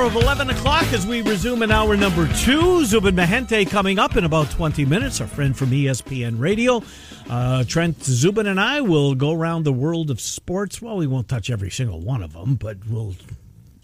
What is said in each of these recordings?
Hour of 11 o'clock as we resume in hour number two. Zubin Mehenti coming up in about 20 minutes, our friend from ESPN Radio. Uh, Trent Zubin and I will go around the world of sports. Well, we won't touch every single one of them, but we'll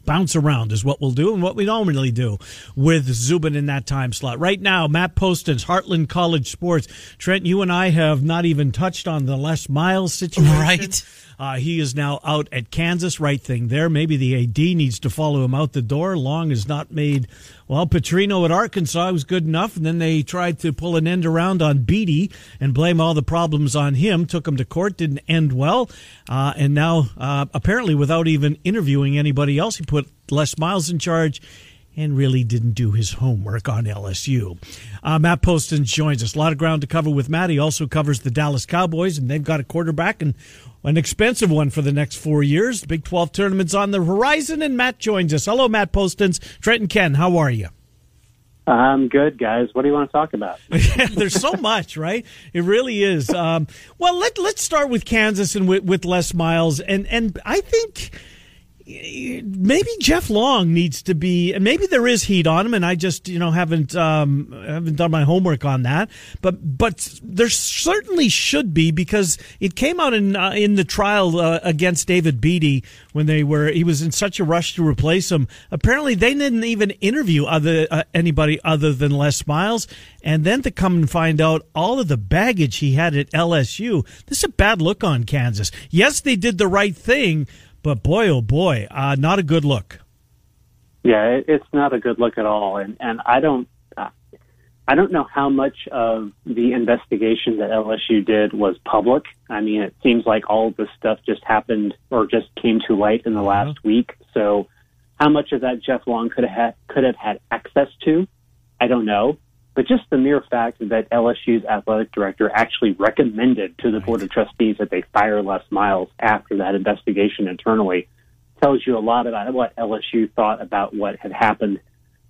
bounce around is what we'll do and what we normally do with Zubin in that time slot. Right now, Matt Postins Heartland College Sports. Trent, you and I have not even touched on the Les Miles situation. Right. Uh, he is now out at Kansas. Right thing there. Maybe the AD needs to follow him out the door. Long has not made. Well, Petrino at Arkansas was good enough, and then they tried to pull an end around on Beaty and blame all the problems on him. Took him to court, didn't end well, uh, and now uh, apparently without even interviewing anybody else, he put Les Miles in charge and really didn't do his homework on LSU. Uh, Matt Poston joins us. A lot of ground to cover with Matt. He also covers the Dallas Cowboys, and they've got a quarterback and an expensive one for the next four years. Big 12 tournament's on the horizon, and Matt joins us. Hello, Matt Postins. Trent and Ken, how are you? I'm good, guys. What do you want to talk about? There's so much, right? It really is. Um, well, let, let's start with Kansas and with, with Les Miles. And, and I think maybe Jeff Long needs to be, and maybe there is heat on him, and I just you know haven't um, haven't done my homework on that. But but there certainly should be because it came out in uh, in the trial uh, against David Beaty when they were he was in such a rush to replace him. Apparently, they didn't even interview other uh, anybody other than Les Miles, and then to come and find out all of the baggage he had at LSU. This is a bad look on Kansas. Yes, they did the right thing. But boy, oh boy, uh, not a good look. Yeah, it, it's not a good look at all, and and I don't, uh, I don't know how much of the investigation that LSU did was public. I mean, it seems like all of this stuff just happened or just came to light in the last week. So, how much of that Jeff Long could have had, could have had access to, I don't know. But just the mere fact that LSU's athletic director actually recommended to the board of trustees that they fire Les Miles after that investigation internally tells you a lot about what LSU thought about what had happened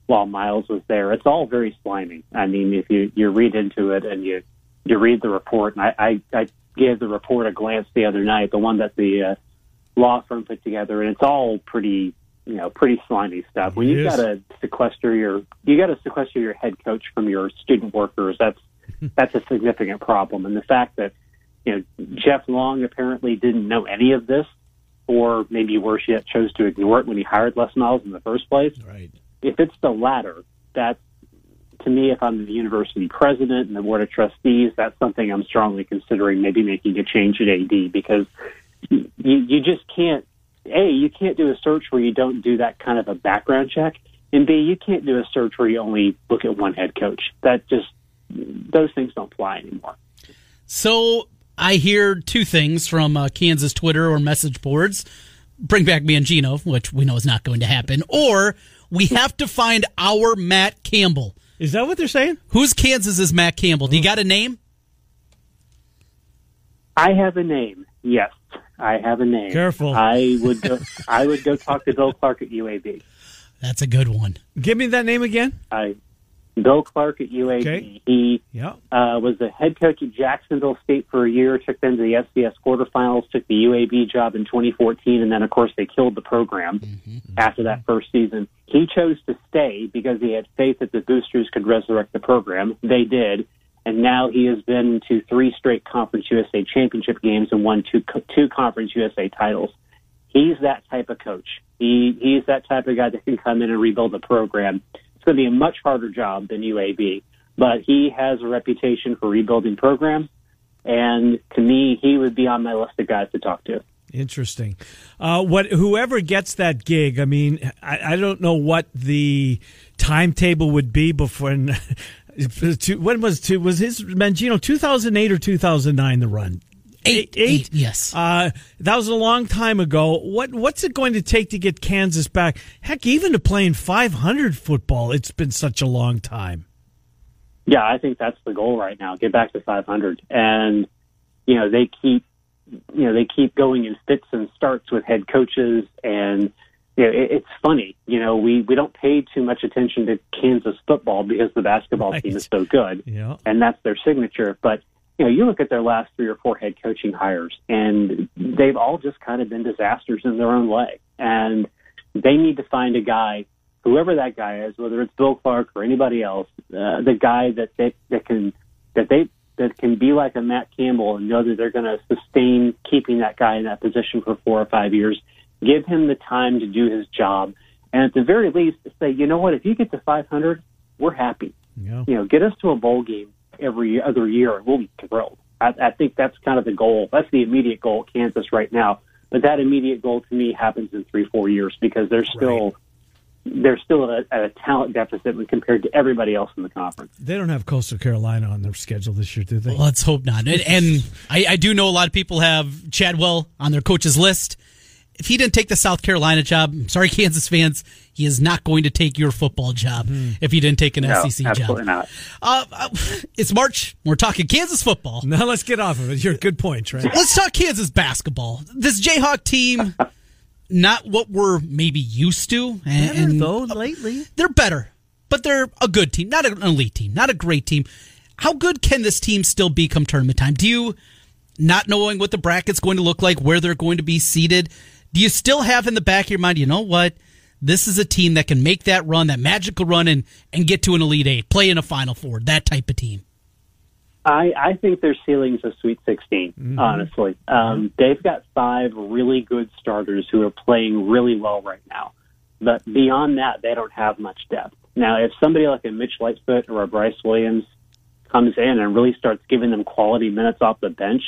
while Miles was there. It's all very slimy. I mean, if you you read into it and you you read the report, and I I, I gave the report a glance the other night, the one that the uh, law firm put together, and it's all pretty you know pretty slimy stuff. When you got to sequester your you got to sequester your head coach from your student workers, that's hmm. that's a significant problem. And the fact that you know Jeff Long apparently didn't know any of this, or maybe worse yet, chose to ignore it when he hired Les Miles in the first place. Right. If it's the latter, that's to me, if I'm the university president and the board of trustees, that's something I'm strongly considering maybe making a change at AD because you, you just can't a, you can't do a search where you don't do that kind of a background check, and B, you can't do a search where you only look at one head coach. That just those things don't fly anymore. So I hear two things from uh, Kansas Twitter or message boards. Bring back Mangino, which we know is not going to happen, or we have to find our Matt Campbell. Is that what they're saying? Who's Kansas is Matt Campbell? Do you got a name? I have a name. Yes, I have a name. Careful. I would go, I would go talk to Bill Clark at UAB. That's a good one. Give me that name again. I Bill Clark at UAB. Okay. He Yeah. uh, was the head coach at Jacksonville State for a year, took them to the FCS quarterfinals, took the UAB job in 2014, and then, of course, they killed the program after that first season. He chose to stay because he had faith that the boosters could resurrect the program. They did. And now he has been to three straight Conference USA championship games and won two, two Conference USA titles. He's that type of coach. He he's that type of guy that can come in and rebuild a program. It's going to be a much harder job than UAB, but he has a reputation for rebuilding programs. And to me, he would be on my list of guys to talk to. Interesting. Uh, what whoever gets that gig, I mean, I, I don't know what the timetable would be before. When was two, was his Mangino two thousand eight or two thousand nine the run? Eight, eight, yes. Uh, that was a long time ago. What what's it going to take to get Kansas back? Heck, even to playing 500 football, it's been such a long time. Yeah, I think that's the goal right now. Get back to 500, and you know they keep you know they keep going in fits and starts with head coaches, and you know it, it's funny. You know we we don't pay too much attention to Kansas football because the basketball Right. team is so good, Yeah. and that's their signature. But you know, you look at their last three or four head coaching hires, and they've all just kind of been disasters in their own way. And they need to find a guy, whoever that guy is, whether it's Bill Clark or anybody else, uh, the guy that they that can that they that can be like a Matt Campbell and know that they're going to sustain keeping that guy in that position for four or five years. Give him the time to do his job, and at the very least, say, you know what, if you get to 500, we're happy Yeah. you know, get us to a bowl game every other year, and we'll be thrilled. I, I think that's kind of the goal. That's the immediate goal at Kansas right now. But that immediate goal to me happens in three, four years because they're still they're still at a, at a talent deficit when compared to everybody else in the conference. They don't have Coastal Carolina on their schedule this year, do they? Let's hope not. And, and I, I do know a lot of people have Chadwell on their coaches list. If he didn't take the South Carolina job, I'm sorry, Kansas fans, he is not going to take your football job if he didn't take an No, SEC absolutely job. not. Uh, uh, it's March. We're talking Kansas football. Now let's get off of it. You're a good point, Trent. Let's talk Kansas basketball. This Jayhawk team, not what we're maybe used to. And, Better and though lately. they're better, but they're a good team, not an elite team, not a great team. How good can this team still be come tournament time? Do you, not knowing what the bracket's going to look like, where they're going to be seated, do you still have in the back of your mind, you know what? This is a team that can make that run, that magical run, and, and get to an Elite Eight, play in a Final Four, that type of team. I, I think their ceiling's a Sweet 16, honestly. Um, they've got five really good starters who are playing really well right now. But beyond that, they don't have much depth. Now, if somebody like a Mitch Lightfoot or a Bryce Williams comes in and really starts giving them quality minutes off the bench,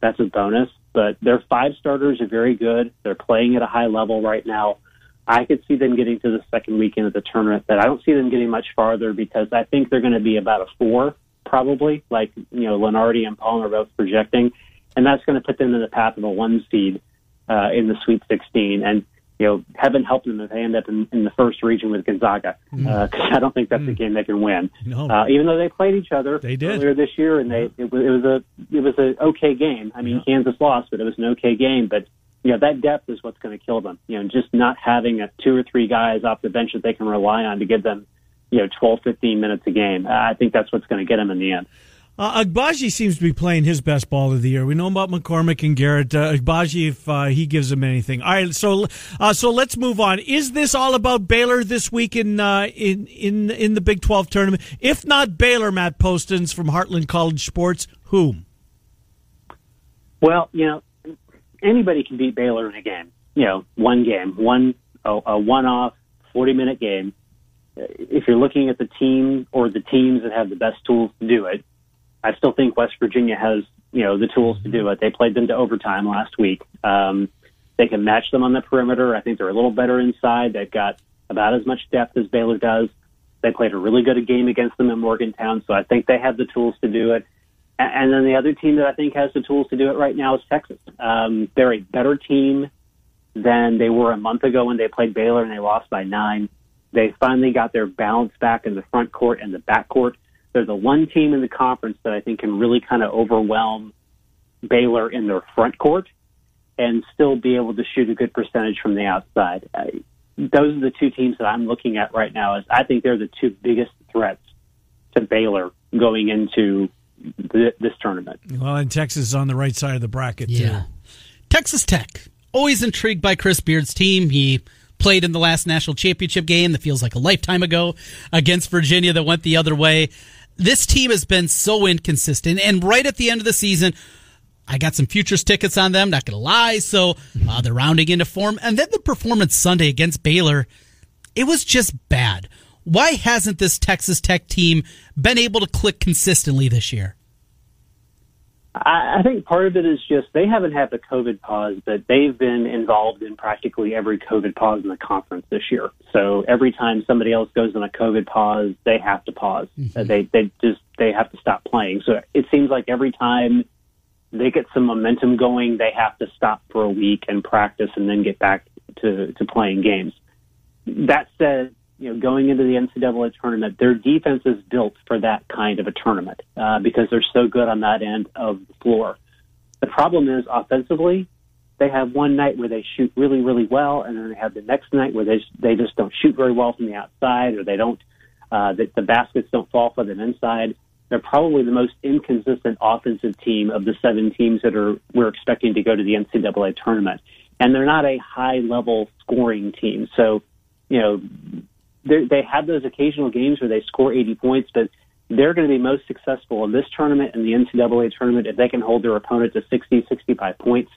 that's a bonus. But their five starters are very good. They're playing at a high level right now. I could see them getting to the second weekend of the tournament, but I don't see them getting much farther because I think they're going to be about a four, probably, like, you know, Lunardi and Palmer both projecting. And that's going to put them in the path of a one seed uh, in the Sweet 16. And, you know, heaven help them if they end up in, in the first region with Gonzaga, because I don't think that's a game they can win. No. Uh, even though they played each other They did. earlier this year, and they it was, it was a it was an okay game. I mean, Kansas lost, but it was an okay game. But you know that depth is what's going to kill them. You know, just not having a two or three guys off the bench that they can rely on to give them you know 12, 15 minutes a game. Uh, I think that's what's going to get them in the end. Uh, Agbaji seems to be playing his best ball of the year. We know about McCormack and Garrett. Uh, Agbaji, if uh, he gives him anything. All right, so uh, so let's move on. Is this all about Baylor this week in uh, in in in the Big Twelve tournament? If not Baylor, Matt Postins from Heartland College Sports, whom? Well, you know, anybody can beat Baylor in a game. You know, one game, one a, a one-off, forty-minute game. Uh, If you're looking at the team or the teams that have the best tools to do it, I still think West Virginia has you know the tools to do it. They played them to overtime last week. Um, they can match them on the perimeter. I think they're a little better inside. They've got about as much depth as Baylor does. They played a really good game against them in Morgantown, so I think they have the tools to do it. And then the other team that I think has the tools to do it right now is Texas. Um, they're a better team than they were a month ago when they played Baylor and they lost by nine. They finally got their balance back in the front court and the back court. They're the one team in the conference that I think can really kind of overwhelm Baylor in their front court and still be able to shoot a good percentage from the outside. I, those are the two teams that I'm looking at right now. Is I think they're the two biggest threats to Baylor going into th- this tournament. Well, and Texas is on the right side of the bracket too. Yeah. Texas Tech. Always intrigued by Chris Beard's team. He played in the last national championship game that feels like a lifetime ago against Virginia that went the other way. This team has been so inconsistent. And right at the end of the season, I got some futures tickets on them, not going to lie. So uh, they're rounding into form. And then the performance Sunday against Baylor, it was just bad. Why hasn't this Texas Tech team been able to click consistently this year? I, I think part of it is just they haven't had the COVID pause, but they've been involved in practically every COVID pause in the conference this year. So every time somebody else goes on a COVID pause, they have to pause. Uh, they they just they have to stop playing. So it seems like every time they get some momentum going, they have to stop for a week and practice and then get back to, to playing games. That said, you know, going into the NCAA tournament, their defense is built for that kind of a tournament uh, because they're so good on that end of the floor. The problem is offensively, they have one night where they shoot really, really well, and then they have the next night where they they just don't shoot very well from the outside, or they don't uh, the, the baskets don't fall for them inside. They're probably the most inconsistent offensive team of the seven teams that are we're expecting to go to the NCAA tournament, and they're not a high level scoring team. So, you know, they have those occasional games where they score 80 points, but they're going to be most successful in this tournament and the NCAA tournament if they can hold their opponent to 60, 65 points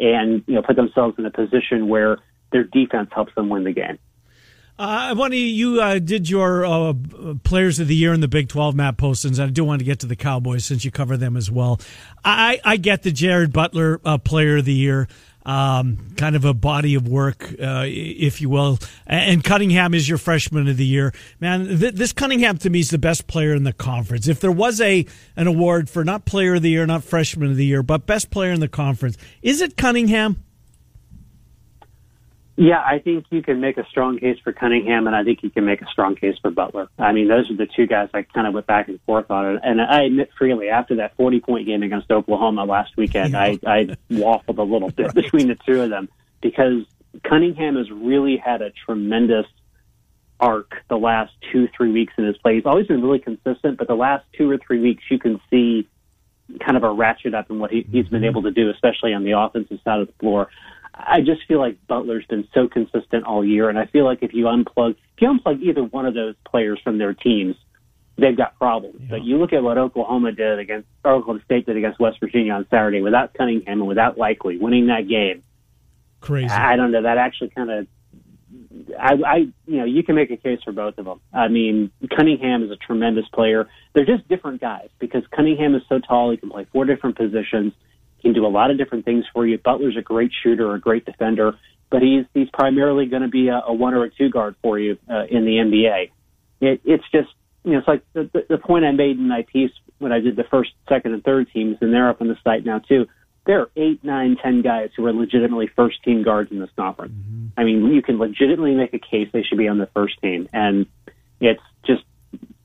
and you know put themselves in a position where their defense helps them win the game. Uh, Bunny, you uh, did your uh, players of the year in the Big 12 Matt Postins. I do want to get to the Cowboys since you cover them as well. I, I get the Jared Butler uh, player of the year um, kind of a body of work, uh, if you will. And Cunningham is your freshman of the year. Man, th- this Cunningham to me is the best player in the conference. If there was a an award for not player of the year, not freshman of the year, but best player in the conference, is it Cunningham? Yeah, I think you can make a strong case for Cunningham, and I think you can make a strong case for Butler. I mean, those are the two guys I kind of went back and forth on. it. And I admit freely, after that 40 point game against Oklahoma last weekend, I, I waffled a little bit between the two of them because Cunningham has really had a tremendous arc the last two, three weeks in his play. He's always been really consistent, but the last two or three weeks, you can see kind of a ratchet up in what he, he's been mm-hmm. able to do, especially on the offensive side of the floor. I just feel like Butler's been so consistent all year, and I feel like if you unplug, if you unplug either one of those players from their teams, they've got problems. Yeah. But you look at what Oklahoma did against or Oklahoma State did against West Virginia on Saturday without Cunningham and without Likely winning that game. Crazy. I don't know. That actually kind of, I, I, you know, you can make a case for both of them. I mean, Cunningham is a tremendous player. They're just different guys because Cunningham is so tall; he can play four different positions can do a lot of different things for you. Butler's a great shooter, a great defender, but he's he's primarily going to be a, a one or a two guard for you uh, in the NBA. It, it's just you know it's like the, the, the point I made in my piece when I did the first, second, and third teams, and they're up on the site now too. There are eight, nine, ten guys who are legitimately first team guards in this conference. Mm-hmm. I mean, you can legitimately make a case they should be on the first team, and it's just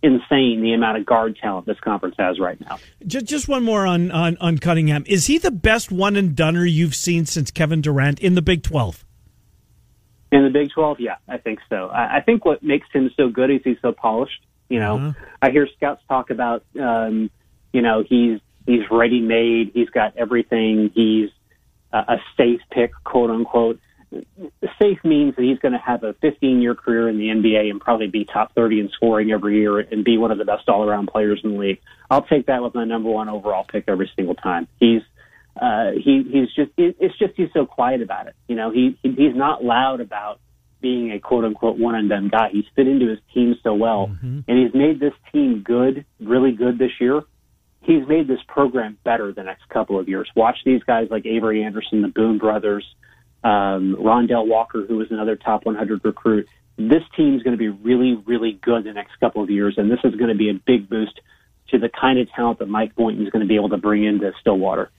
insane the amount of guard talent this conference has right now. Just, just one more on, on, on Cunningham. Is he the best one and doneer you've seen since Kevin Durant in the Big 12? In the Big 12, yeah, I think so. I, I think what makes him so good is he's so polished. You know, uh-huh. I hear scouts talk about, um, you know, he's he's ready made. He's got everything. He's a, a safe pick, quote unquote safe means that he's going to have a 15 year career in the NBA and probably be top 30 in scoring every year and be one of the best all around players in the league. I'll take that with my number one overall pick every single time. He's uh, he he's just it's just he's so quiet about it. You know, he he's not loud about being a quote unquote one and done guy. He's fit into his team so well, mm-hmm. and he's made this team good, really good this year. He's made this program better the next couple of years. Watch these guys like Avery Anderson, the Boone brothers, um, Rondel Walker, who was another top 100 recruit. This team is going to be really, really good the next couple of years, and this is going to be a big boost to the kind of talent that Mike Boynton is going to be able to bring into Stillwater.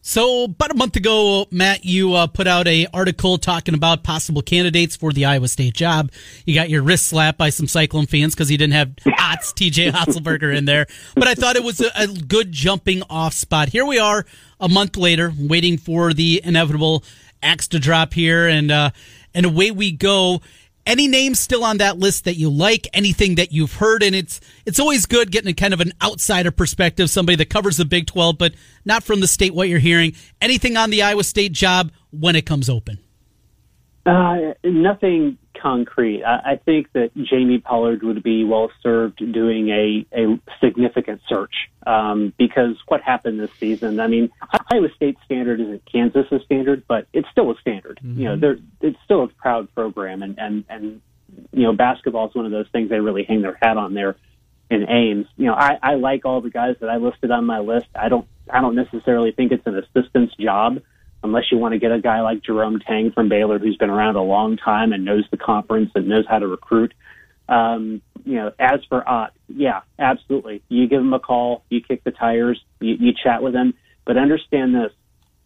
So about a month ago, Matt, you uh, put out a article talking about possible candidates for the Iowa State job. You got your wrist slapped by some Cyclone fans because you didn't have Otz, TJ Otzelberger in there. But I thought it was a, a good jumping off spot. Here we are, a month later, waiting for the inevitable axe to drop here, and uh, and away we go. Any names still on that list that you like? Anything that you've heard? And it's it's always good getting a kind of an outsider perspective, somebody that covers the Big Twelve, but not from the state. What you're hearing? Anything on the Iowa State job when it comes open? Uh, nothing concrete. I, I think that Jamie Pollard would be well served doing a, a significant search um, because what happened this season. I mean, Iowa State standard isn't Kansas's standard, but it's still a standard. Mm-hmm. You know, they're, it's still a proud program, and and and you know, basketball is one of those things they really hang their hat on there in Ames. You know, I, I like all the guys that I listed on my list. I don't I don't necessarily think it's an assistant's job unless you want to get a guy like Jerome Tang from Baylor, who's been around a long time and knows the conference and knows how to recruit. Um, you know, as for Ott, yeah, absolutely. You give him a call, you kick the tires, you, you chat with him. But understand this: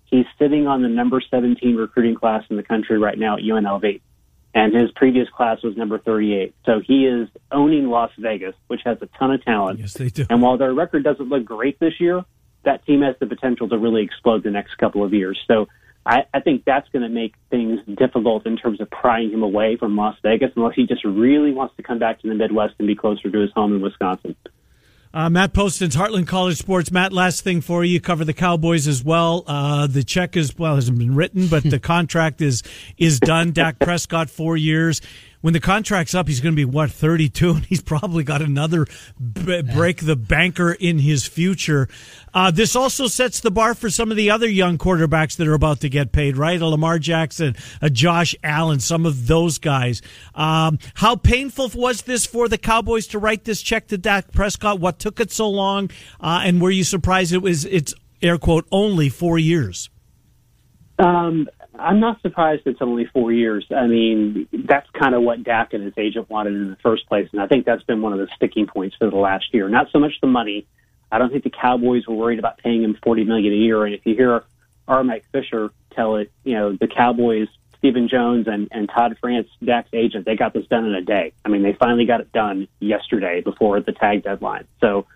he's sitting on the number 17 recruiting class in the country right now at UNLV, and his previous class was number 38. So he is owning Las Vegas, which has a ton of talent. Yes, they do. And while their record doesn't look great this year, that team has the potential to really explode the next couple of years. So I, I think that's going to make things difficult in terms of prying him away from Las Vegas unless he just really wants to come back to the Midwest and be closer to his home in Wisconsin. Uh, Matt Postins Heartland College Sports. Matt, last thing for you. You cover the Cowboys as well. Uh, the check is well hasn't been written, but the contract is is done. Dak Prescott four years when the contract's up, he's going to be what thirty two, and he's probably got another b- break the banker in his future. Uh, this also sets the bar for some of the other young quarterbacks that are about to get paid, right? A Lamar Jackson, a Josh Allen, some of those guys. Um, how painful was this for the Cowboys to write this check to Dak Prescott? What took it so long? Uh, and were you surprised it was it's air quote only four years? Um, I'm not surprised it's only four years. I mean, that's kind of what Dak and his agent wanted in the first place, and I think that's been one of the sticking points for the last year. Not so much the money. I don't think the Cowboys were worried about paying him forty million a year. And if you hear R. Mike Fisher tell it, you know, the Cowboys, Stephen Jones and, and Todd France, Dak's agent, they got this done in a day. I mean, they finally got it done yesterday before the tag deadline. So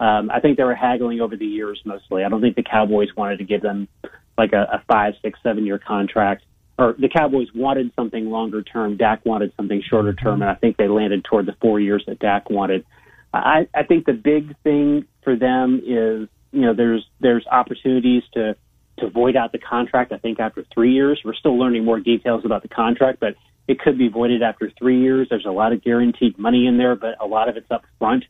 um, I think they were haggling over the years mostly. I don't think the Cowboys wanted to give them like a, a five, six, seven year contract. Or the Cowboys wanted something longer term. Dak wanted something shorter term, and I think they landed toward the four years that Dak wanted. I, I think the big thing for them is, you know, there's there's opportunities to to void out the contract. I think after three years, we're still learning more details about the contract, but it could be voided after three years. There's a lot of guaranteed money in there, but a lot of it's up front.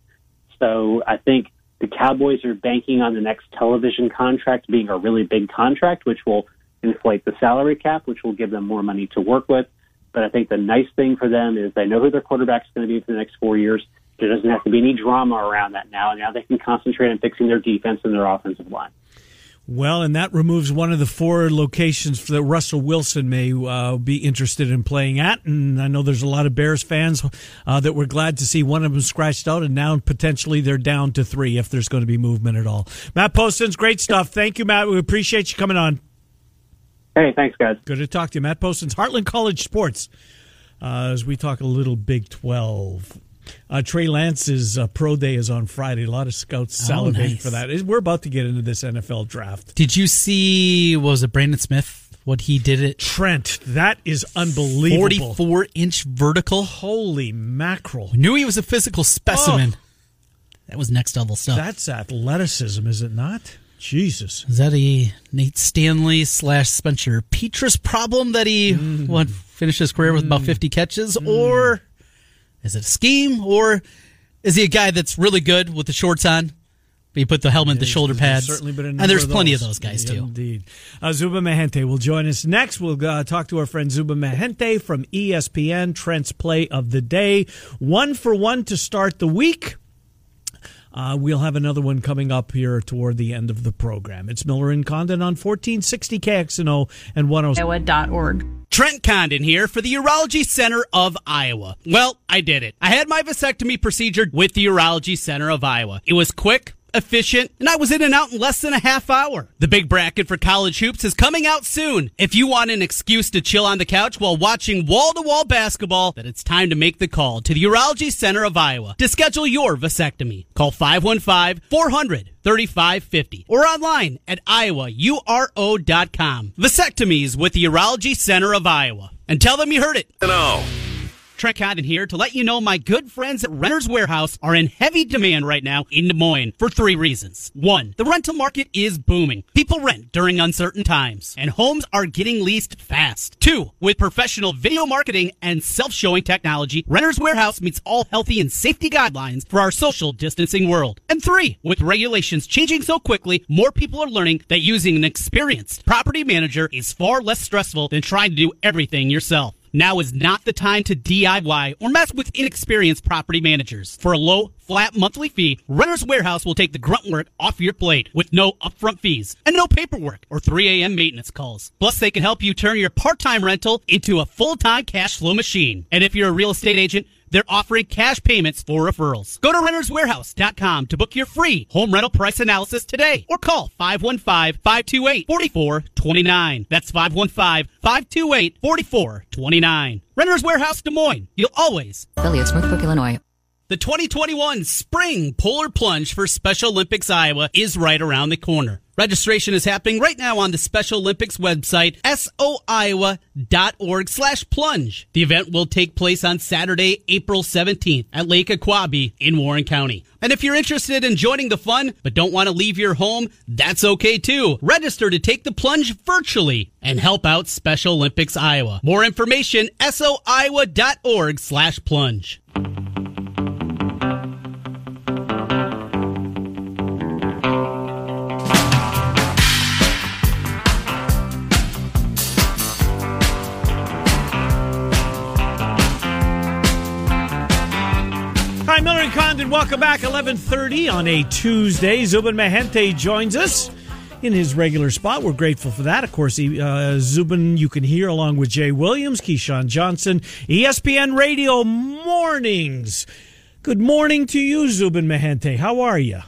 So I think the Cowboys are banking on the next television contract being a really big contract, which will inflate the salary cap, which will give them more money to work with. But I think the nice thing for them is they know who their quarterback is going to be for the next four years. There doesn't have to be any drama around that now. Now they can concentrate on fixing their defense and their offensive line. Well, and that removes one of the four locations that Russell Wilson may uh, be interested in playing at. And I know there's a lot of Bears fans uh, that were glad to see one of them scratched out, and now potentially they're down to three if there's going to be movement at all. Matt Postins great stuff. Thank you, Matt. We appreciate you coming on. Hey, thanks, guys. Good to talk to you. Matt Postins Heartland College Sports uh, as we talk a little Big 12. Uh, Trey Lance's uh, pro day is on Friday. A lot of scouts Oh, salivating nice. for that. We're about to get into this NFL draft. Did you see? What was it Brandon Smith? What he did it Trent, that is unbelievable. forty-four inch vertical. Holy mackerel. Knew he was a physical specimen. That was next level stuff. That's athleticism, is it not? Jesus. Is that a Nate Stanley slash Spencer Petras problem that he Mm. what finished his career with about fifty catches, or is it a scheme, or is he a guy that's really good with the shorts on? You put the helmet, the shoulder pads, certainly been and there's of plenty of those guys Yeah, too. Indeed. Uh, Zuba Mehenti will join us next. We'll uh, talk to our friend Zuba Mehenti from ESPN, Trent's play of the day. One for one to start the week. Uh, we'll have another one coming up here toward the end of the program. It's Miller and Condon on 1460 KXNO and 106. Iowa.org. Trent Condon here for the Urology Center of Iowa. Well, I did it. I had my vasectomy procedure with the Urology Center of Iowa. It was quick, efficient, and I was in and out in less than a half hour. The big bracket for college hoops is coming out soon. If you want an excuse to chill on the couch while watching wall-to-wall basketball, then it's time to make the call to the Urology Center of Iowa to schedule your vasectomy. Call 515 400 3550 or online at iowauro.com. Vasectomies with the Urology Center of Iowa. And tell them you heard it. No. Trent Condon here to let you know my good friends at Renter's Warehouse are in heavy demand right now in Des Moines for three reasons. One, the rental market is booming. People rent during uncertain times, and homes are getting leased fast. Two, with professional video marketing and self-showing technology, Renter's Warehouse meets all healthy and safety guidelines for our social distancing world. And three, with regulations changing so quickly, more people are learning that using an experienced property manager is far less stressful than trying to do everything yourself. Now is not the time to DIY or mess with inexperienced property managers. For a low, flat monthly fee, Renter's Warehouse will take the grunt work off your plate with no upfront fees and no paperwork or 3 a.m. maintenance calls. Plus, they can help you turn your part-time rental into a full-time cash flow machine. And if you're a real estate agent, They're offering cash payments for referrals. Go to renterswarehouse.com to book your free home rental price analysis today or call 515-528-4429. That's 515-528-4429. Renters Warehouse Des Moines. You'll always Affiliates, Northbrook, Illinois. the 2021 Spring Polar Plunge for Special Olympics Iowa is right around the corner. Registration is happening right now on the Special Olympics website, soiowa.org slash plunge. The event will take place on Saturday, April 17th at Lake Ahquabi in Warren County. And if you're interested in joining the fun, but don't want to leave your home, that's okay too. Register to take the plunge virtually and help out Special Olympics Iowa. More information, soiowa.org slash plunge. Welcome back. 1130 on a Tuesday. Zubin Mehenti joins us in his regular spot. We're grateful for that. Of course, he, uh, Zubin, you can hear along with Jay Williams, Keyshawn Johnson, ESPN Radio Mornings. Good morning to you, Zubin Mehenti. How are you?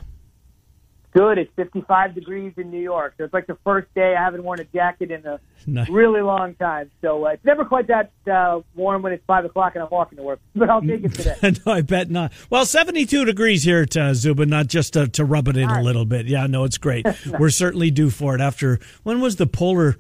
Good. It's 55 degrees in New York. So it's like the first day I haven't worn a jacket in a Nice. really long time. So uh, it's never quite that uh, warm when it's 5 o'clock and I'm walking to work. But I'll take it today. no, I bet not. Well, 72 degrees here at uh, Zubin, not just to, to rub it in a little bit. Yeah, no, it's great. We're certainly due for it after, when was the polar,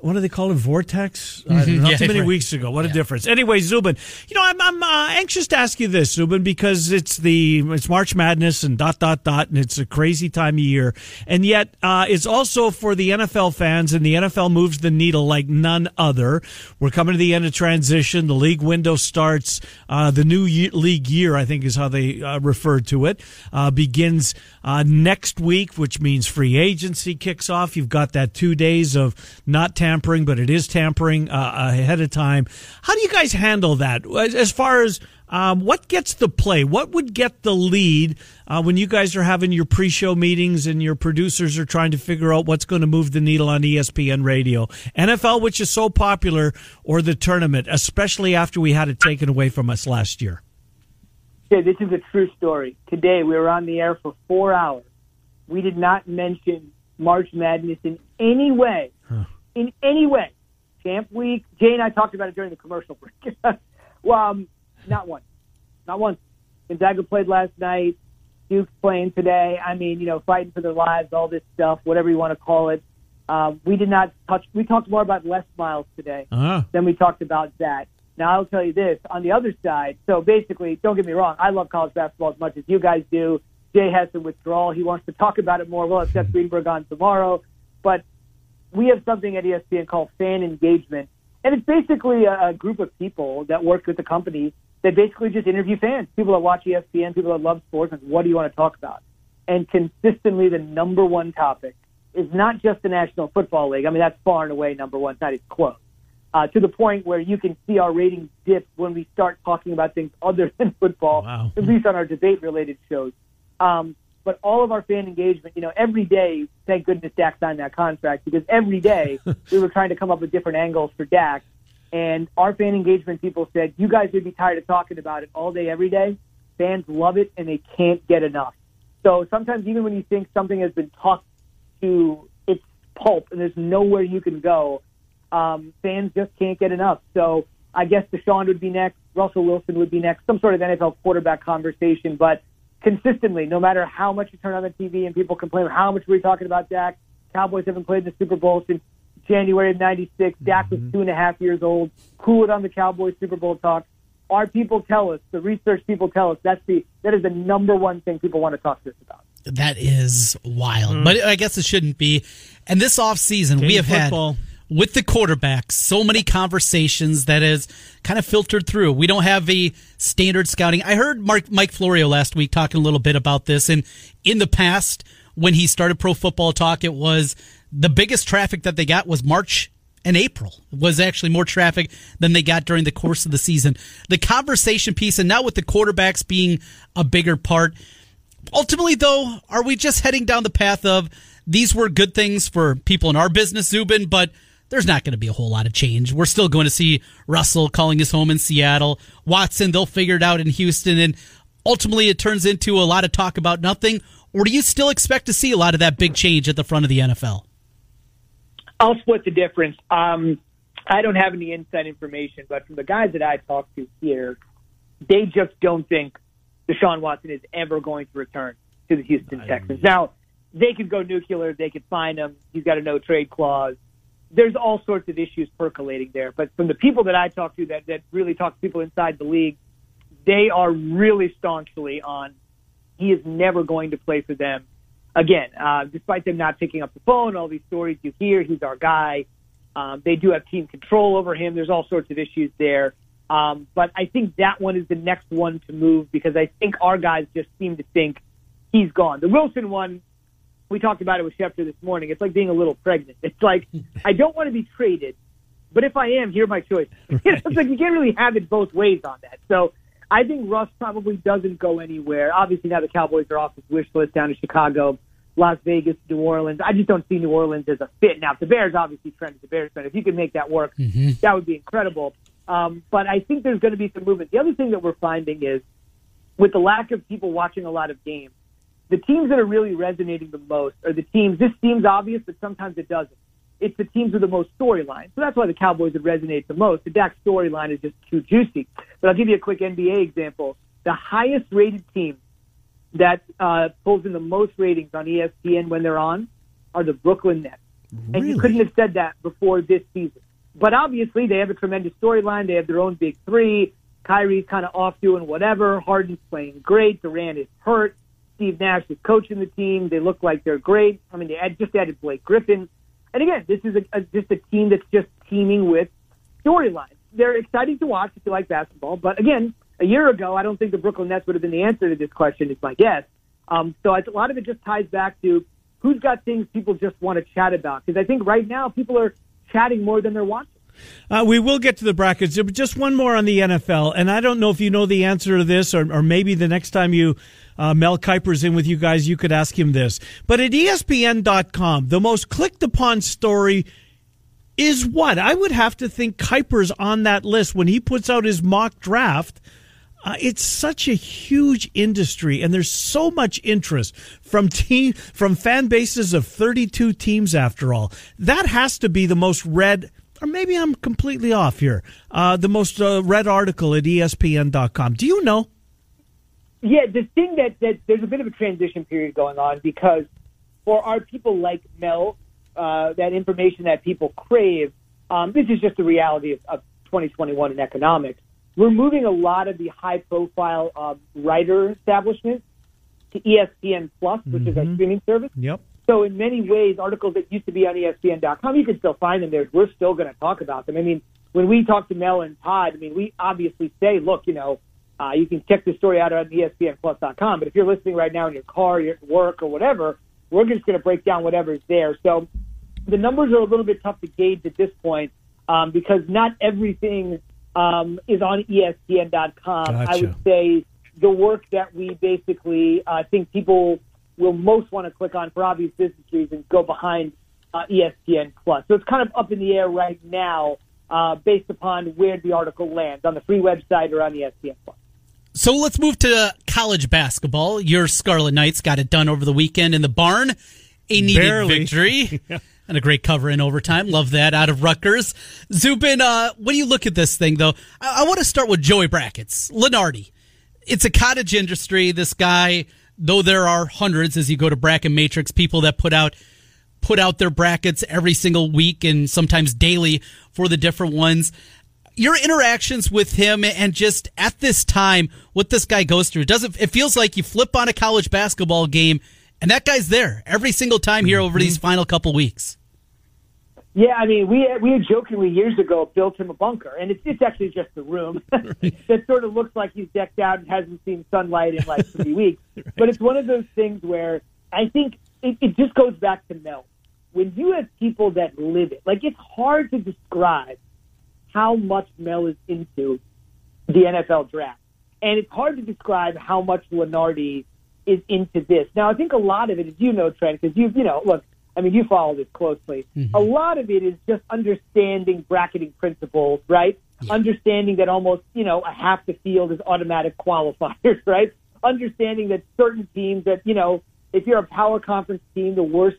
what do they call it, vortex? I don't not Yeah, too many right. weeks ago. What a difference. Anyway, Zubin, you know, I'm, I'm uh, anxious to ask you this, Zubin, because it's the, it's March Madness and dot, dot, dot, and it's a crazy time of year. And yet, uh, it's also for the NFL fans, and the NFL moves the needle like none other. We're coming to the end of transition. The league window starts. Uh, the new ye- league year, I think, is how they uh, refer to it, uh, begins uh, next week, which means free agency kicks off. You've got that two days of not tampering, but it is tampering uh, ahead of time. How do you guys handle that as far as um, what gets the play? What would get the lead uh, when you guys are having your pre-show meetings and your producers are trying to figure out what's going to move the needle on ESPN radio? NFL, which is so popular, or the tournament, especially after we had it taken away from us last year. Okay, this is a true story. Today we were on the air for four hours. We did not mention March Madness in any way. In any way. Champ Week. Jay and I talked about it during the commercial break. well, um, not one. Not one. Gonzaga played last night. Duke's playing today. I mean, you know, fighting for their lives, all this stuff, whatever you want to call it. Um, we did not touch. We talked more about Les Miles today Ah. then we talked about that. Now I'll tell you this on the other side. So basically, don't get me wrong, I love college basketball as much as you guys do. Jay has some withdrawal; he wants to talk about it more. We'll have Seth Greenberg on tomorrow, but we have something at ESPN called fan engagement, and it's basically a, a group of people that work with the company that basically just interview fans, people that watch ESPN, people that love sports, and what do you want to talk about? And consistently, the number one topic is not just the National Football League. I mean, that's far and away number one. It's not even close. Uh, to the point where you can see our ratings dip when we start talking about things other than football, Wow. at least on our debate-related shows. Um, but all of our fan engagement, you know, every day, thank goodness Dak signed that contract because every day we were trying to come up with different angles for Dak. And our fan engagement people said, you guys would be tired of talking about it all day, every day. Fans love it and they can't get enough. So sometimes even when you think something has been talked to its pulp and there's nowhere you can go, um, fans just can't get enough. So I guess Deshaun would be next, Russell Wilson would be next, some sort of NFL quarterback conversation. But consistently, no matter how much you turn on the TV and people complain how much we're talking about Dak, Cowboys haven't played in the Super Bowl since January of '96. Dak was two and a half years old. Who would on the Cowboys Super Bowl talk? Our people tell us, the research people tell us, that's the that is the number one thing people want to talk to us about. That is wild. But I guess it shouldn't be. And this offseason, we have football. had with the quarterbacks so many conversations that has kind of filtered through. We don't have a standard scouting. I heard Mark Mike Florio last week talking a little bit about this and in the past when he started pro football talk it was the biggest traffic that they got was March and April was actually more traffic than they got during the course of the season. The conversation piece and now with the quarterbacks being a bigger part ultimately though are we just heading down the path of these were good things for people in our business zubin but there's not going to be a whole lot of change. We're still going to see Russell calling his home in Seattle. Watson, they'll figure it out in Houston. And ultimately, it turns into a lot of talk about nothing. Or do you still expect to see a lot of that big change at the front of the NFL? I'll split the difference. Um, I don't have any inside information, but from the guys that I talked to here, they just don't think Deshaun Watson is ever going to return to the Houston Texans. Now, they could go nuclear. They could find him. He's got a no trade clause. There's all sorts of issues percolating there. But from the people that I talk to that, that really talk to people inside the league, they are really staunchly on he is never going to play for them again. Uh, despite them not picking up the phone, all these stories you hear, he's our guy. Um, they do have team control over him. There's all sorts of issues there. Um, but I think that one is the next one to move because I think our guys just seem to think he's gone. The Wilson one, we talked about it with Schefter this morning. It's like being a little pregnant. It's like I don't want to be traded, but if I am, here are my choices. it's like you can't really have it both ways on that. So I think Russ probably doesn't go anywhere. Obviously, now the Cowboys are off his wish list down to Chicago, Las Vegas, New Orleans. I just don't see New Orleans as a fit. Now, if the Bears obviously trend the Bears fan, if you could make that work, mm-hmm. that would be incredible. Um, but I think there's going to be some movement. The other thing that we're finding is with the lack of people watching a lot of games, the teams that are really resonating the most are the teams. This seems obvious, but sometimes it doesn't. It's the teams with the most storylines. So that's why the Cowboys would resonate the most. The Dak storyline is just too juicy. But I'll give you a quick NBA example. The highest rated team that uh, pulls in the most ratings on ESPN when they're on are the Brooklyn Nets. Really? And you couldn't have said that before this season. But obviously, they have a tremendous storyline. They have their own big three. Kyrie's kind of off doing whatever. Harden's playing great. Durant is hurt. Steve Nash is coaching the team. They look like they're great. I mean, they had, just added Blake Griffin. And again, this is a, a, just a team that's just teeming with storylines. They're exciting to watch if you like basketball. But again, a year ago, I don't think the Brooklyn Nets would have been the answer to this question. It's my guess. Um, so a lot of it just ties back to who's got things people just want to chat about. Because I think right now people are chatting more than they're watching. Uh, we will get to the brackets. Just one more on the NFL, and I don't know if you know the answer to this, or, or maybe the next time you uh, Mel Kiper's in with you guys, you could ask him this. But at ESPN.com, the most clicked upon story is what? I would have to think Kiper's on that list when he puts out his mock draft. Uh, it's such a huge industry, and there's so much interest from team from fan bases of 32 teams. After all, that has to be the most read or maybe I'm completely off here. Uh, the most uh, read article at ESPN.com. Do you know? Yeah, the thing that, that there's a bit of a transition period going on because for our people like Mel, uh, that information that people crave, um, this is just the reality of, of 2021 in economics. We're moving a lot of the high profile um, writer establishments to ESPN Plus, which mm-hmm. is our mm-hmm. streaming service. Yep. So in many ways, articles that used to be on ESPN.com, you can still find them there. We're still going to talk about them. I mean, when we talk to Mel and Todd, I mean, we obviously say, look, you know, uh, you can check the story out on ESPNPlus.com. But if you're listening right now in your car, your work, or whatever, we're just going to break down whatever's there. So the numbers are a little bit tough to gauge at this point um, because not everything um, is on ESPN.com. Gotcha. I would say the work that we basically uh, think people will most want to click on for obvious business reasons go behind uh, ESPN Plus. So it's kind of up in the air right now uh, based upon where the article lands on the free website or on ESPN Plus. So let's move to college basketball. Your Scarlet Knights got it done over the weekend in the barn. A needed Barely. victory. And a great cover in overtime. Love that out of Rutgers. Zubin, uh, when you look at this thing, though, I, I want to start with Joey Brackets. Lunardi. It's a cottage industry. This guy though there are hundreds as you go to bracket matrix people that put out put out their brackets every single week and sometimes daily for the different ones your interactions with him and just at this time what this guy goes through doesn't it feels like you flip on a college basketball game and that guy's there every single time here over these mm-hmm. final couple weeks yeah, I mean, we we had jokingly years ago built him a bunker, and it's it's actually just a room that sort of looks like he's decked out and hasn't seen sunlight in like three weeks. right. But it's one of those things where I think it, it just goes back to Mel. When you have people that live it, like it's hard to describe how much Mel is into the NFL draft, and it's hard to describe how much Lunardi is into this. Now, I think a lot of it is you know, Trent, because you've, you know, look, I mean, you follow this closely. Mm-hmm. A lot of it is just understanding bracketing principles, right? Understanding that almost, you know, a half the field is automatic qualifiers, right? Understanding that certain teams that, you know, if you're a power conference team, the worst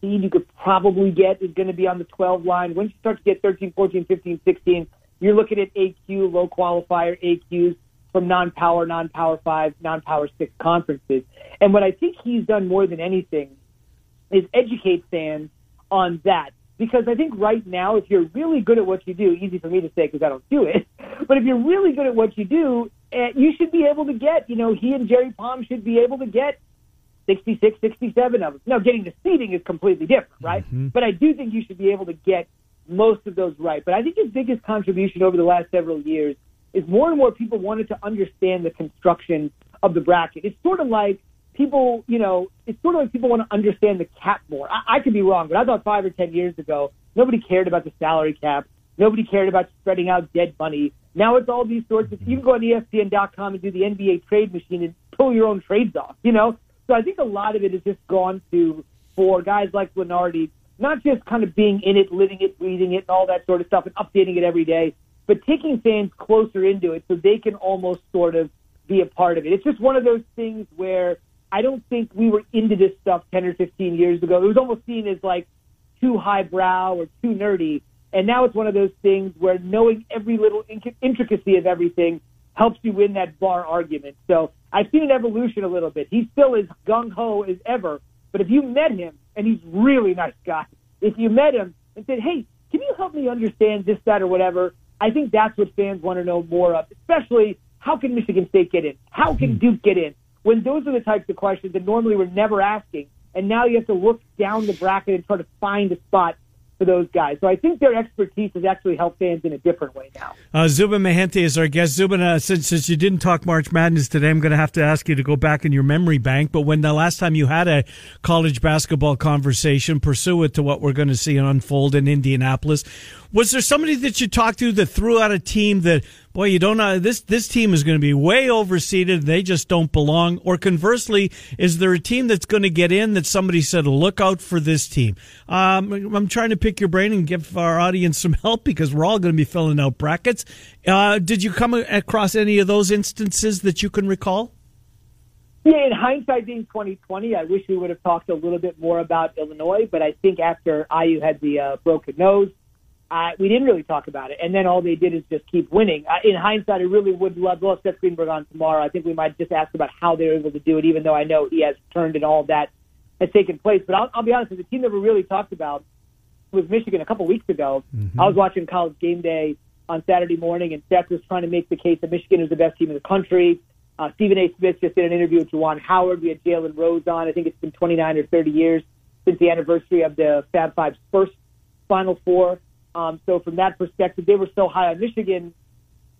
seed you could probably get is going to be on the 12 line. Once you start to get 13, 14, 15, 16, you're looking at AQ, low qualifier AQs from non-power, non-power five, non-power six conferences. And what I think he's done more than anything is educate fans on that. Because I think right now, if you're really good at what you do, easy for me to say because I don't do it, but if you're really good at what you do, uh, you should be able to get, you know, he and Jerry Palm should be able to get 66, 67 of them. Now, getting the seating is completely different, right? Mm-hmm. But I do think you should be able to get most of those right. But I think his biggest contribution over the last several years is more and more people wanted to understand the construction of the bracket. It's sort of like people, you know, it's sort of like people want to understand the cap more. I, I could be wrong, but I thought five or ten years ago, nobody cared about the salary cap. Nobody cared about spreading out dead money. Now it's all these sorts of, you can go on ESPN.com and do the NBA trade machine and pull your own trades off, you know? So I think a lot of it has just gone to, for guys like Lunardi, not just kind of being in it, living it, breathing it, and all that sort of stuff, and updating it every day, but taking fans closer into it so they can almost sort of be a part of it. It's just one of those things where I don't think we were into this stuff 10 or 15 years ago. It was almost seen as like too highbrow or too nerdy. And now it's one of those things where knowing every little intricacy of everything helps you win that bar argument. So I've seen an evolution a little bit. He's still as gung ho as ever, but if you met him, and he's really nice guy, if you met him and said, "Hey, can you help me understand this, that, or whatever?" I think that's what fans want to know more of, especially how can Michigan State get in? How can hmm. Duke get in? When those are the types of questions that normally we're never asking, and now you have to look down the bracket and try to find a spot for those guys. So I think their expertise has actually helped fans in a different way now. Uh, Zubin Mehenti is our guest. Zubin, uh, since, since you didn't talk March Madness today, I'm going to have to ask you to go back in your memory bank. But when the last time you had a college basketball conversation pursuant to what we're going to see unfold in Indianapolis, was there somebody that you talked to that threw out a team that, boy, you don't know, this, this team is going to be way overseeded. They just don't belong. Or conversely, is there a team that's going to get in that somebody said, look out for this team? Um, I'm trying to pick your brain and give our audience some help because we're all going to be filling out brackets. Uh, did you come across any of those instances that you can recall? Yeah, in hindsight, being 2020, I wish we would have talked a little bit more about Illinois. But I think after Ayo had the uh, broken nose, uh, we didn't really talk about it. And then all they did is just keep winning. Uh, in hindsight, I really would love. We'll have Seth Greenberg on tomorrow. I think we might just ask about how they were able to do it, even though I know he has turned and all that has taken place. But I'll, I'll be honest, the team that we really talked about was Michigan a couple weeks ago. I was watching College Game Day on Saturday morning, and Seth was trying to make the case that Michigan is the best team in the country. Uh, Stephen A. Smith just did an interview with Juwan Howard. We had Jalen Rose on. I think it's been 29 or 30 years since the anniversary of the Fab Five's first Final Four. Um, so from that perspective, they were so high on Michigan.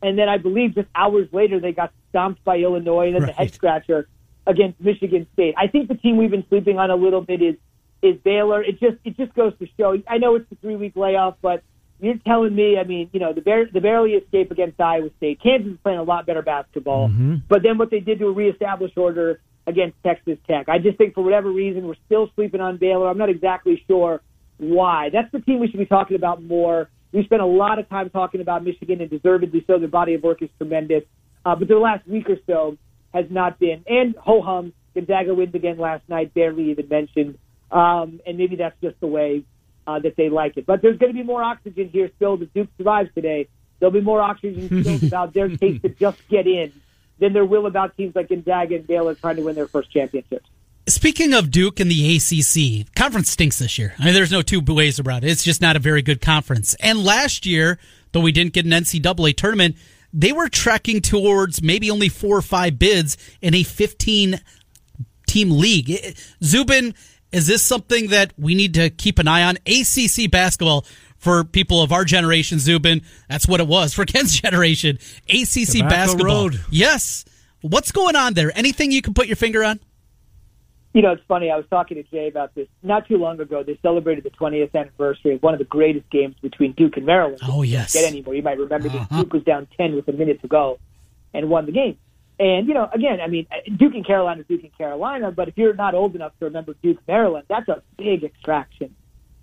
And then I believe just hours later, they got stomped by Illinois, and then the head scratcher against Michigan State. I think the team we've been sleeping on a little bit is is Baylor. It just it just goes to show. I know it's a three week layoff, but you're telling me. I mean, you know, the Bear, the barely escape against Iowa State. Kansas is playing a lot better basketball, but then what they did to reestablish order against Texas Tech. I just think for whatever reason we're still sleeping on Baylor. I'm not exactly sure why. That's the team we should be talking about more. We spent a lot of time talking about Michigan, and deservedly so. Their body of work is tremendous, uh, but their last week or so has not been. And ho hum, Gonzaga wins again last night, barely even mentioned. Um, and maybe that's just the way uh, that they like it. But there's going to be more oxygen here still. If Duke survives today, there'll be more oxygen about their case to just get in than there will about teams like Gonzaga and Baylor trying to win their first championships. Speaking of Duke and the ACC, conference stinks this year. I mean, there's no two ways about it. It's just not a very good conference. And last year, though we didn't get an NCAA tournament, they were tracking towards maybe only four or five bids in a 15 team league. Eh, Zubin, is this something that we need to keep an eye on? ACC basketball for people of our generation, Zubin, that's what it was for Ken's generation. ACC Tobacco basketball. Road. Yes. What's going on there? Anything you can put your finger on? You know, it's funny. I was talking to Jay about this not too long ago. They celebrated the 20th anniversary of one of the greatest games between Duke and Maryland. Oh, yes. Get anymore? You might remember this. Uh-huh. Duke was down 10 with a minute to go, and won the game. And, you know, again, I mean, uh, Duke and Carolina is Duke and Carolina, but if you're not old enough to remember Duke, Maryland, that's a big extraction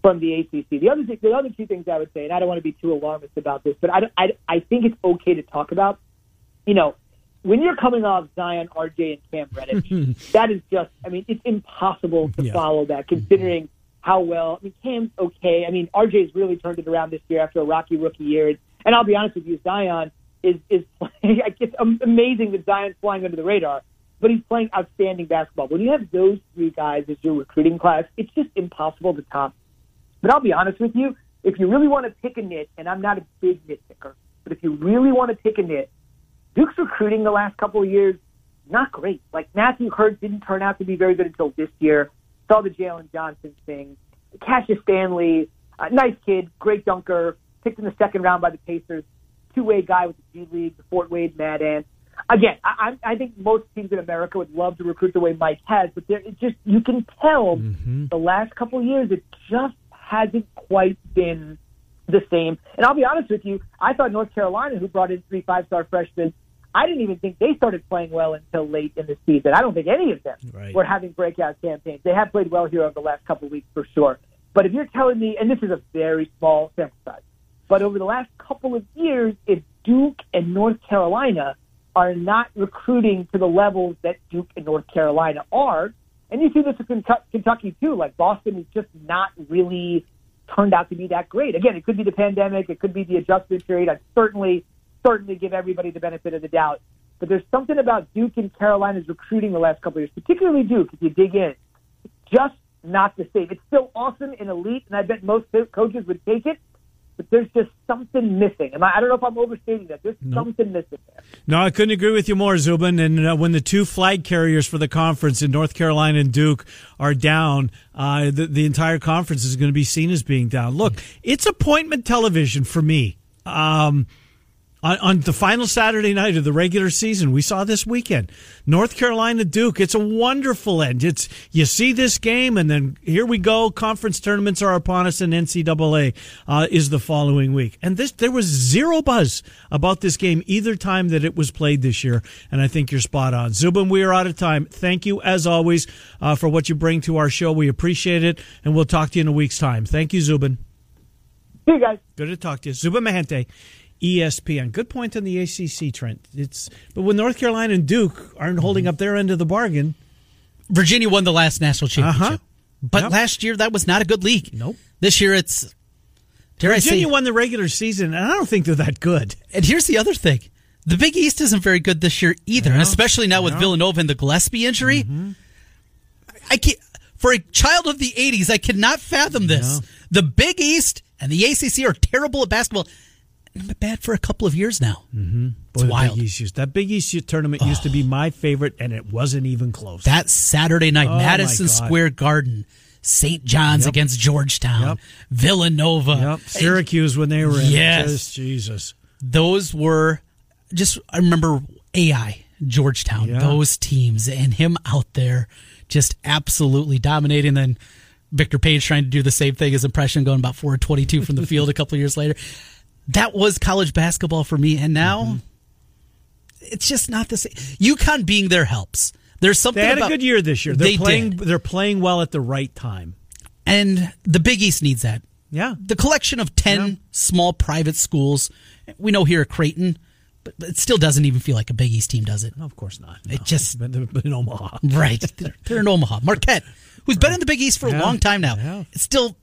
from the ACC. The other, thing, the other two things I would say, and I don't want to be too alarmist about this, but I, I, I think it's okay to talk about, you know, when you're coming off Zion, RJ, and Cam Reddish, that is just, I mean, it's impossible to Yeah. follow that considering how well, I mean, Cam's okay. I mean, RJ's really turned it around this year after a rocky rookie year. And, I'll be honest with you, Zion is, is playing, it's amazing that Zion's flying under the radar, but he's playing outstanding basketball. When you have those three guys as your recruiting class, it's just impossible to top. But I'll be honest with you, if you really want to pick a nit, and I'm not a big nitpicker, but if you really want to pick a nit, Duke's recruiting the last couple of years, not great. Like Matthew Hurt didn't turn out to be very good until this year. Saw the Jalen Johnson thing. Cassius Stanley, uh, nice kid, great dunker, picked in the second round by the Pacers. Two-way guy with the G League, the Fort Wayne Mad Ants. Again, I, I I think most teams in America would love to recruit the way Mike has, but there, it just you can tell the last couple of years it just hasn't quite been the same. And I'll be honest with you, I thought North Carolina, who brought in three five-star freshmen, I didn't even think they started playing well until late in the season. I don't think any of them Right. were having breakout campaigns. They have played well here over the last couple of weeks for sure. But if you're telling me, and this is a very small sample size, but over the last couple of years, if Duke and North Carolina are not recruiting to the levels that Duke and North Carolina are, and you see this in Kentucky too, like Boston is just not really turned out to be that great. Again, it could be the pandemic, it could be the adjustment period. I'd certainly, certainly give everybody the benefit of the doubt. But there's something about Duke and Carolina's recruiting the last couple of years, particularly Duke, if you dig in, just not the same. It's still awesome and elite, and I bet most coaches would take it. But there's just something missing. Am I, I don't know if I'm overstating that. There's something missing there. No, I couldn't agree with you more, Zubin. And uh, when the two flag carriers for the conference in North Carolina and Duke are down, uh, the, the entire conference is going to be seen as being down. Look, it's appointment television for me. Um, on, on the final Saturday night of the regular season, we saw this weekend North Carolina Duke. It's a wonderful end. It's you see this game, and then here we go. Conference tournaments are upon us, and NCAA uh, is the following week. And this there was zero buzz about this game either time that it was played this year. And I think you're spot on, Zubin. We are out of time. Thank you as always uh, for what you bring to our show. We appreciate it, and we'll talk to you in a week's time. Thank you, Zubin. See you guys. Good to talk to you. Zuba Mehenti, ESPN. Good point on the ACC, Trent. It's but when North Carolina and Duke aren't holding up their end of the bargain, Virginia won the last national championship. Uh-huh. But Yep. last year, that was not a good league. Nope. This year, it's. Dare Virginia say, won the regular season, and I don't think they're that good. And here's the other thing: the Big East isn't very good this year either, and especially now with Villanova and the Gillespie injury. Mm-hmm. I can't. For a child of the '80s, I cannot fathom this. The Big East and the ACC are terrible at basketball. Been bad for a couple of years now. Mm-hmm. It's Boy, the wild. Big East that Big East tournament used to be my favorite, and it wasn't even close. That Saturday night, Oh, Madison Square Garden, St. John's Yep. against Georgetown, Yep. Villanova. yep, Syracuse when they were in. Yes. Just Jesus. those were just I remember AI Georgetown Yeah. those teams and him out there just absolutely dominating then Victor Page trying to do the same thing as impression going about four twenty two from the field a couple of years later that was college basketball for me and now Mm-hmm. it's just not the same UConn being there helps there's something They had about, a good year this year. They're They playing. did. They're playing well at the right time. and the Big East needs that Yeah. the collection of 10 Yeah. small private schools we know here at Creighton but, it still doesn't even feel like a Big East team does it No, of course not. It No. just- But in Omaha. Right. They're, they're in Omaha. Marquette, who's been in the Big East for a long time now. Yeah. It's still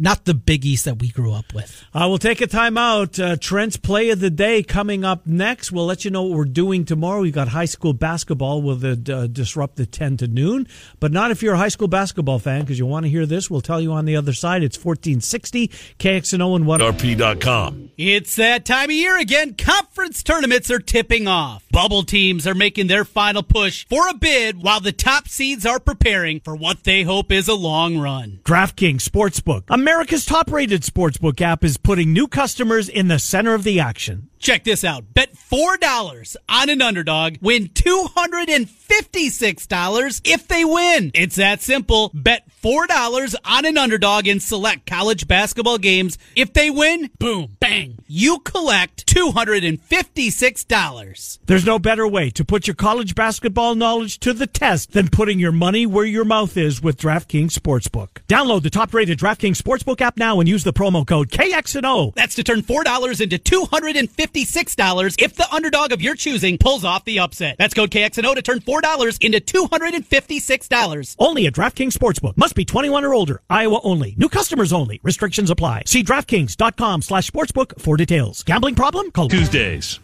not the Big East that we grew up with. Uh, we'll take a time out. Uh, Trent's play of the day coming up next. We'll let you know what we're doing tomorrow. We've got high school basketball. We'll uh, uh, disrupt the 10 to noon, but not if you're a high school basketball fan because you want to hear this. We'll tell you on the other side. It's 1460 KXNO and what. RP.com. It's that time of year again. Conference tournaments are tipping off. Bubble teams are making their final push for a bid while the top seeds are preparing for what they hope is a long run. DraftKings Sportsbook, America's top rated sportsbook app, is putting new customers in the center of the action. Check this out. Bet $4 on an underdog, win $256 if they win. It's that simple. Bet $4 on an underdog in select college basketball games. If they win, boom, bang, you collect $256. There's no better way to put your college basketball knowledge to the test than putting your money where your mouth is with DraftKings Sportsbook. Download the top-rated DraftKings Sportsbook app now and use the promo code KXNO. That's to turn $4 into $256 if the underdog of your choosing pulls off the upset. That's code KXNO to turn $4 into $256. Only at DraftKings Sportsbook. Must be 21 or older. Iowa only. New customers only. Restrictions apply. See DraftKings.com slash sportsbook for details. Gambling problem? Call Tuesdays.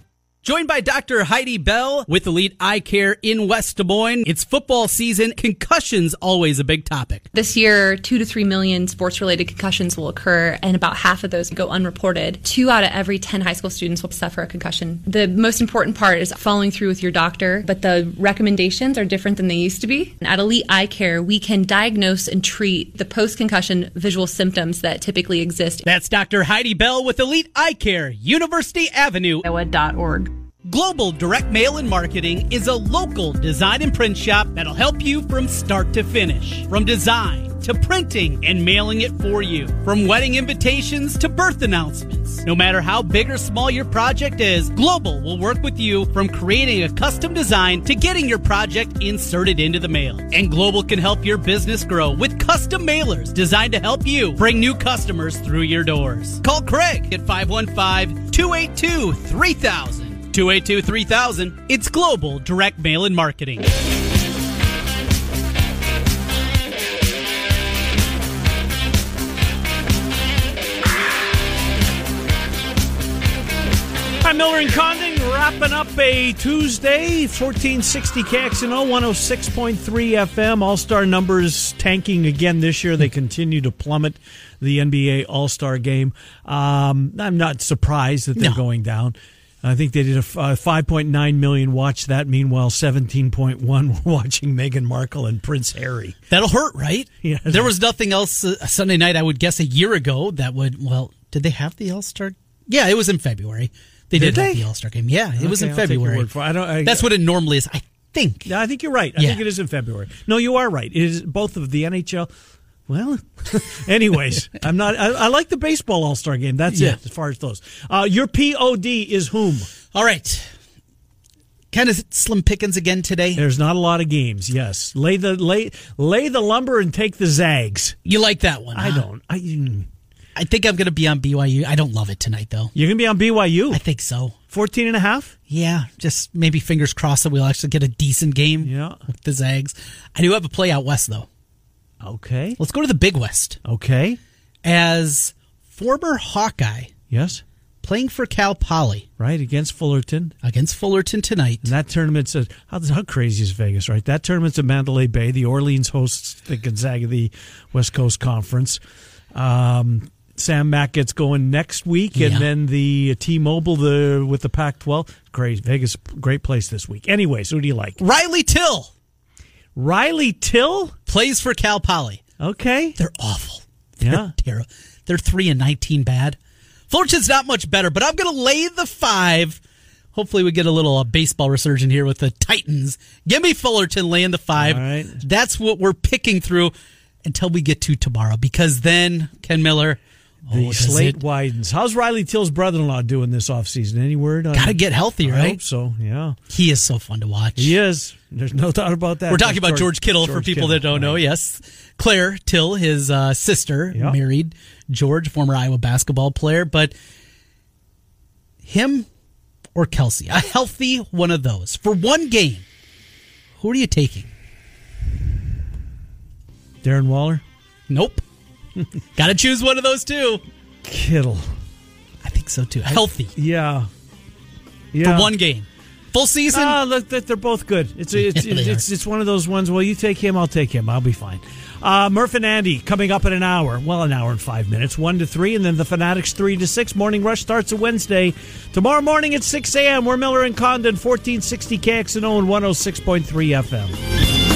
Joined by Dr. Heidi Bell with Elite Eye Care in West Des Moines. It's football season. Concussions always a big topic. This year, two to three million sports related concussions will occur, and about half of those go unreported. Two out of every 10 high school students will suffer a concussion. The most important part is following through with your doctor, but the recommendations are different than they used to be. At Elite Eye Care, we can diagnose and treat the post concussion visual symptoms that typically exist. That's Dr. Heidi Bell with Elite Eye Care, University Avenue. Iowa.org. Global Direct Mail and Marketing is a local design and print shop that'll help you from start to finish. From design to printing and mailing it for you. From wedding invitations to birth announcements. No matter how big or small your project is, Global will work with you from creating a custom design to getting your project inserted into the mail. And Global can help your business grow with custom mailers designed to help you bring new customers through your doors. Call Craig at 515 282 3000. 282 3000. It's Global Direct Mail and Marketing. Hi, Miller and Condon wrapping up a Tuesday, 1460 KXNO, 106.3 FM. All star numbers tanking again this year. They continue to plummet the NBA All Star game. Um, I'm not surprised that they're No. going down. I think they did a f- uh, 5.9 million watch that. Meanwhile, 17.1 were watching Meghan Markle and Prince Harry. That'll hurt, right? Yeah. There was nothing else uh, Sunday night, I would guess, a year ago that would, well, did they have the All Star? Yeah, it was in February. They did, Did have the All Star game. Yeah, it was in I'll February. for. I don't- I- That's what it normally is, I think. Yeah, I think you're right. I Yeah. think it is in February. No, you are right. It is both of the NHL. Well, anyways, I'm not. I, I like the baseball All Star game. That's Yeah. it as far as those. Uh, your POD is whom? All right. Kind of slim pickings again today. There's not a lot of games. Yes, lay the lay lay the lumber and take the zags. You like that one? I huh? don't. I mm. I think I'm going to be on BYU. I don't love it tonight, though. you're gonna be on BYU. I think so. 14 and a half. Yeah, just maybe fingers crossed that we'll actually get a decent game Yeah. with the Zags. I do have a play out west, though. Okay. Let's go to the Big West. Okay. As former Hawkeye Yes. playing for Cal Poly Right against Fullerton. against Fullerton tonight. And that tournament's a, how, how crazy is Vegas, right? That tournament's at Mandalay Bay. The Orleans hosts the Gonzaga, the West Coast Conference. Um, Sam Mack gets going next week, and Yeah. then the T-Mobile the with the Pac-12. Great Vegas, great place this week. Anyways, who do you like? Riley Till Riley Till. Plays for Cal Poly. Okay, They're awful. They're Yeah. terrible. They're three and nineteen bad. Fullerton's not much better, but I'm going to lay the five. Hopefully, we get a little uh, baseball resurgent here with the Titans. Give me Fullerton laying the five. All right. That's what we're picking through until we get to tomorrow, because then Ken Miller. The oh, slate it- widens. How's Riley Till's brother-in-law doing this offseason? Any word? On Gotta get healthy, I right? hope so. Yeah, He is so fun to watch. he is. There's no doubt about that. We're talking That's about George Kittle for people Kittle, that don't know. Yes, Claire Till, his uh, sister, Yeah. married George, former Iowa basketball player. But him or Kelce, a healthy one of those for one game. Who are you taking? Darren Waller, Nope. Got to choose one of those two. Kittle. I think so too. Healthy Yeah. for Yeah. one game, full season. Ah, look, they're both good. It's it's they it's, it's one of those ones. Well, you take him, I'll take him. I'll be fine. Uh, Murph and Andy coming up in an hour. Well, an hour and five minutes, one to three, and then the Fanatics three to six. Morning rush starts a Wednesday. Tomorrow morning at six a.m. We're Miller and Condon, fourteen sixty KXNO and one hundred six point three FM.